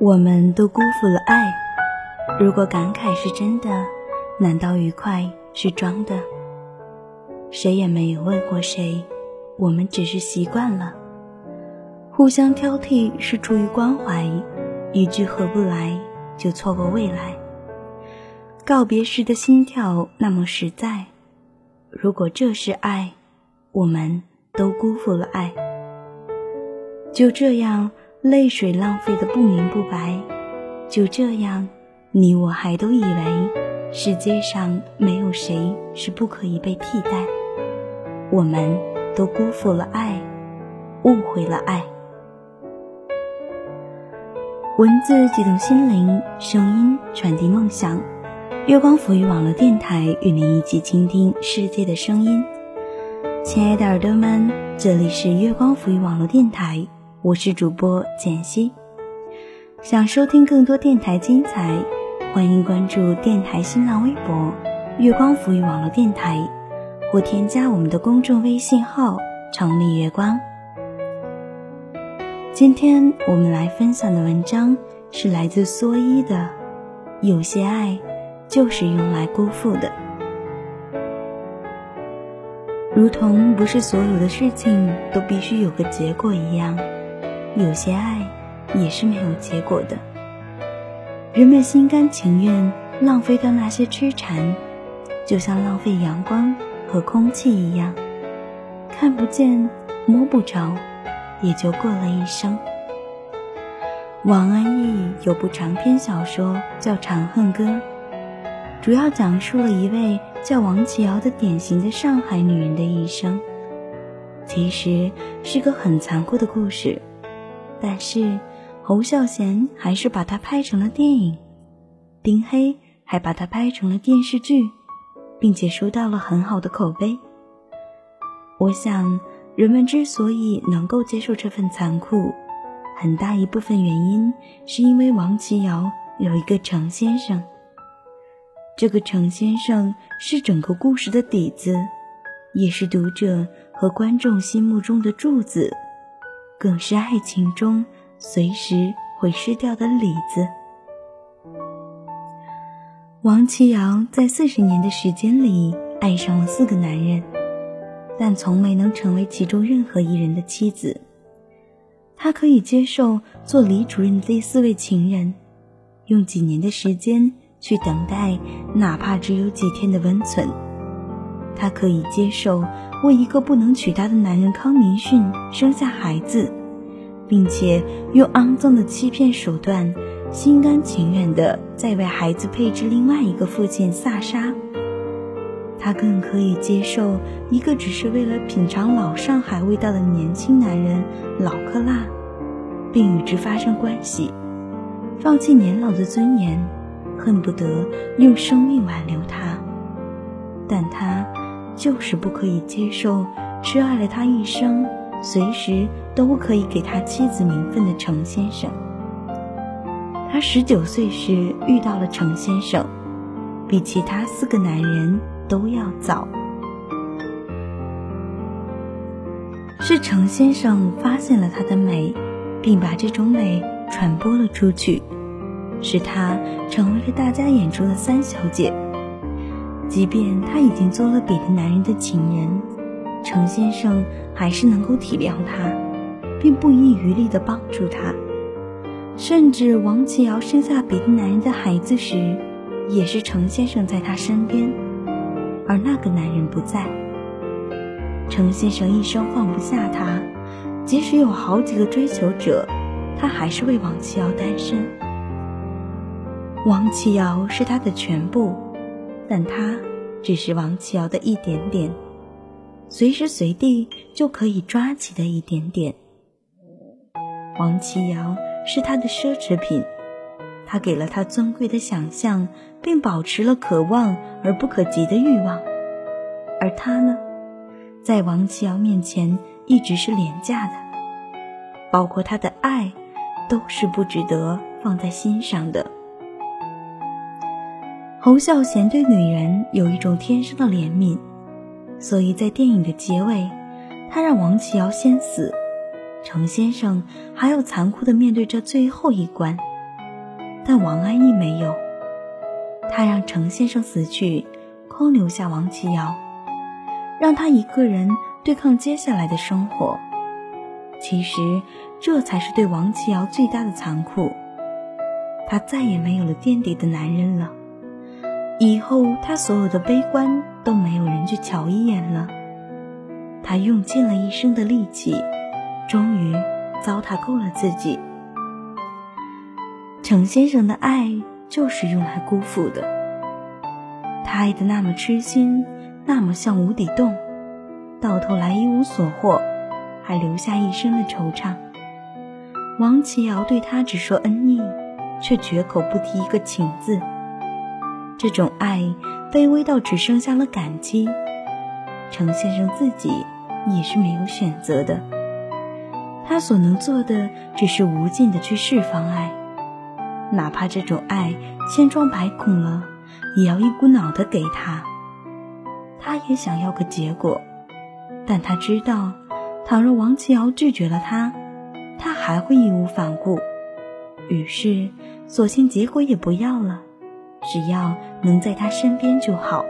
我们都辜负了爱。如果感慨是真的，难道愉快是装的？谁也没有问过谁，我们只是习惯了。互相挑剔是出于关怀，一句合不来就错过未来。告别时的心跳那么实在。如果这是爱，我们都辜负了爱。就这样。泪水浪费的不明不白，就这样，你我还都以为世界上没有谁是不可以被替代。我们都辜负了爱，误会了爱。文字激动心灵，声音传递梦想。月光抚育网络电台与您一起倾听世界的声音。亲爱的耳朵们，这里是月光抚育网络电台。我是主播简溪，想收听更多电台精彩，欢迎关注电台新浪微博“月光浮语网络电台”，或添加我们的公众微信号“城里月光”。今天我们来分享的文章是来自蓑衣的《有些爱就是用来辜负的》，如同不是所有的事情都必须有个结果一样。有些爱也是没有结果的，人们心甘情愿浪费掉那些痴缠，就像浪费阳光和空气一样，看不见摸不着，也就过了一生。王安忆有部长篇小说叫《长恨歌》，主要讲述了一位叫王琦瑶的典型的上海女人的一生，其实是个很残酷的故事。但是，侯孝贤还是把它拍成了电影，丁黑还把它拍成了电视剧，并且收到了很好的口碑。我想，人们之所以能够接受这份残酷，很大一部分原因是因为王琦瑶有一个程先生。这个程先生是整个故事的底子，也是读者和观众心目中的柱子。更是爱情中随时会失掉的李子。王琦瑶在四十年的时间里爱上了四个男人，但从没能成为其中任何一人的妻子。他可以接受做李主任的这四位情人，用几年的时间去等待，哪怕只有几天的温存。她可以接受。为一个不能娶她的男人康明逊生下孩子，并且用肮脏的欺骗手段，心甘情愿地再为孩子配置另外一个父亲萨沙。她更可以接受一个只是为了品尝老上海味道的年轻男人老克拉，并与之发生关系，放弃年老的尊严，恨不得用生命挽留他。但他。就是不可以接受挚爱了他一生，随时都可以给他妻子名分的程先生。他十九岁时遇到了程先生，比其他四个男人都要早。是程先生发现了她的美，并把这种美传播了出去，使她成为了大家眼中的三小姐。即便他已经做了别的男人的情人，程先生还是能够体谅他，并不遗余力地帮助他。甚至王琦瑶生下别的男人的孩子时，也是程先生在他身边，而那个男人不在。程先生一生放不下他，即使有好几个追求者，他还是为王琦瑶单身。王琦瑶是他的全部。但他只是王琦瑶的一点点，随时随地就可以抓起的一点点。王琦瑶是他的奢侈品，他给了他尊贵的想象，并保持了可望而不可及的欲望。而他呢，在王琦瑶面前一直是廉价的，包括他的爱，都是不值得放在心上的。侯孝贤对女人有一种天生的怜悯，所以在电影的结尾，他让王琦瑶先死，程先生还要残酷的面对这最后一关。但王安忆没有，他让程先生死去，空留下王琦瑶，让他一个人对抗接下来的生活。其实，这才是对王琦瑶最大的残酷。他再也没有了垫底的男人了，以后他所有的悲观都没有人去瞧一眼了。他用尽了一生的力气，终于糟蹋够了自己。程先生的爱就是用来辜负的，他爱的那么痴心，那么像无底洞，到头来一无所获。还留下一生的惆怅。王琦瑶对他只说恩义，却绝口不提一个情字。这种爱卑微到只剩下了感激。程先生自己也是没有选择的，他所能做的只是无尽的去释放爱，哪怕这种爱千疮百孔了，也要一股脑的给他。他也想要个结果，但他知道。倘若王琦瑶拒绝了他，他还会义无反顾。于是，索性结果也不要了，只要能在他身边就好。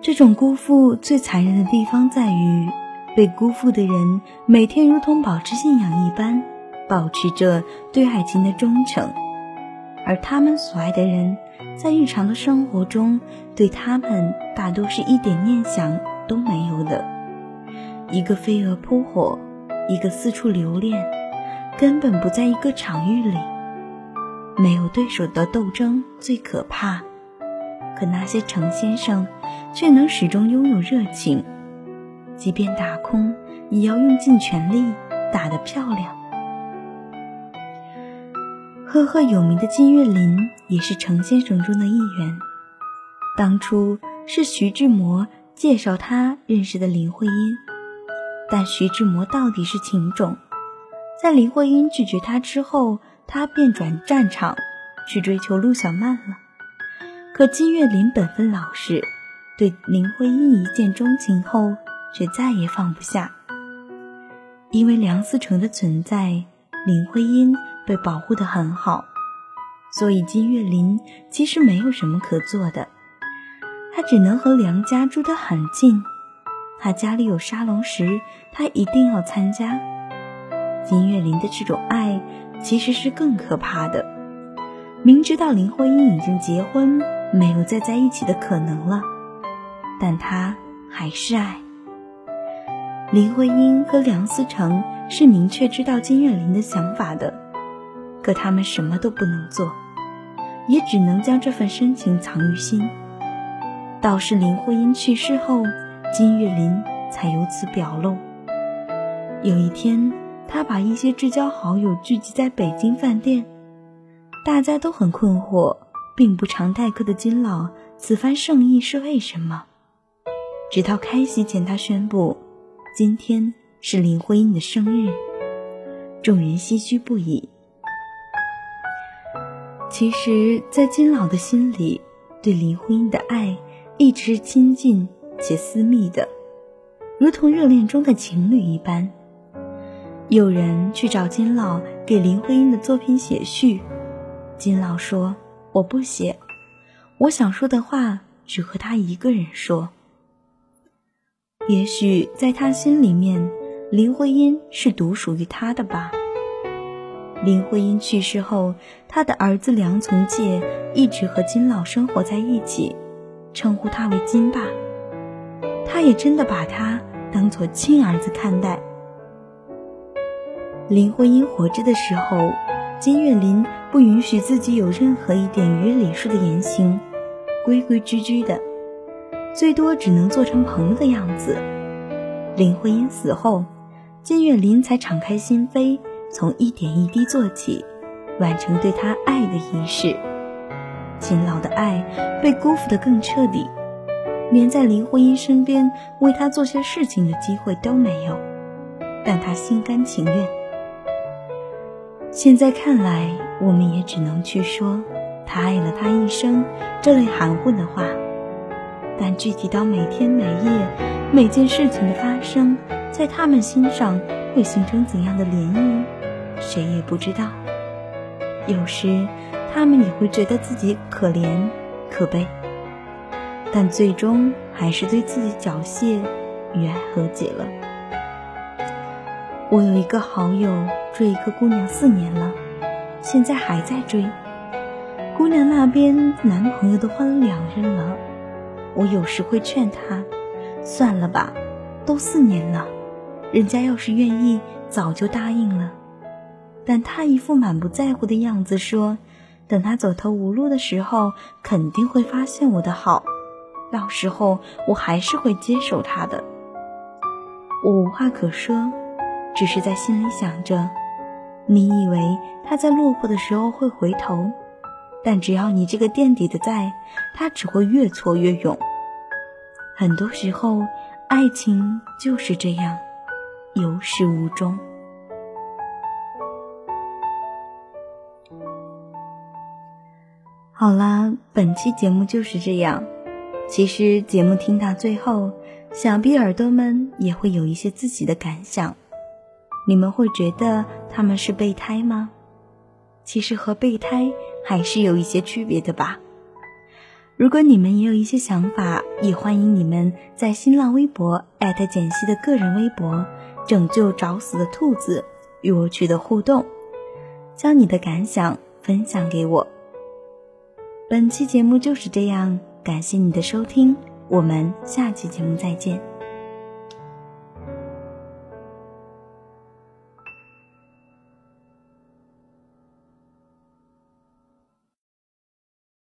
这种辜负最残忍的地方在于，被辜负的人每天如同保持信仰一般，保持着对爱情的忠诚，而他们所爱的人，在日常的生活中，对他们大多是一点念想都没有的。一个飞蛾扑火，一个四处留恋，根本不在一个场域里。没有对手的斗争最可怕，可那些程先生却能始终拥有热情，即便打空，也要用尽全力打得漂亮。赫赫有名的金岳霖也是程先生中的一员，当初是徐志摩介绍他认识的林徽因。但徐志摩到底是情种，在林徽因拒绝他之后，他便转战场去追求陆小曼了。可金岳霖本分老实，对林徽因一见钟情后，却再也放不下。因为梁思成的存在，林徽因被保护得很好，所以金岳霖其实没有什么可做的，他只能和梁家住得很近。他家里有沙龙时，他一定要参加。金岳霖的这种爱其实是更可怕的。明知道林徽因已经结婚，没有再在一起的可能了，但他还是爱。林徽因和梁思成是明确知道金岳霖的想法的，可他们什么都不能做，也只能将这份深情藏于心。倒是林徽因去世后。金岳霖才由此表露。有一天，他把一些至交好友聚集在北京饭店，大家都很困惑，并不常待客的金老此番盛意是为什么？直到开席前，他宣布今天是林徽因的生日，众人唏嘘不已。其实，在金老的心里，对林徽因的爱一直是亲近。且私密的，如同热恋中的情侣一般。有人去找金老给林徽因的作品写序，金老说：“我不写，我想说的话只和他一个人说。”也许在他心里面，林徽因是独属于他的吧。林徽因去世后，他的儿子梁从诫一直和金老生活在一起，称呼他为金爸。他也真的把他当做亲儿子看待。林徽因活着的时候，金岳霖不允许自己有任何一点于礼数的言行，规规矩矩的，最多只能做成朋友的样子。林徽因死后，金岳霖才敞开心扉，从一点一滴做起，完成对他爱的仪式。勤劳的爱被辜负的更彻底。连在林徽因身边为他做些事情的机会都没有，但他心甘情愿。现在看来，我们也只能去说，他爱了他一生这类含混的话。但具体到每天每夜每件事情的发生，在他们心上会形成怎样的涟漪，谁也不知道。有时，他们也会觉得自己可怜可悲，但最终还是对自己缴械，与爱和解了。我有一个好友追一个姑娘四年了，现在还在追。姑娘那边男朋友都换了两任了。我有时会劝她，算了吧，都四年了，人家要是愿意，早就答应了。但他一副满不在乎的样子，说：“等他走投无路的时候，肯定会发现我的好，到时候我还是会接受他的。”我无话可说，只是在心里想着：你以为他在落魄的时候会回头？但只要你这个垫底的在，他只会越挫越勇。很多时候，爱情就是这样，有始无终。好啦，本期节目就是这样。其实节目听到最后，想必耳朵们也会有一些自己的感想。你们会觉得他们是备胎吗？其实和备胎还是有一些区别的吧。如果你们也有一些想法，也欢迎你们在新浪微博艾特简溪的个人微博“拯救找死的兔子”与我取得互动，将你的感想分享给我。本期节目就是这样，感谢你的收听，我们下期节目再见。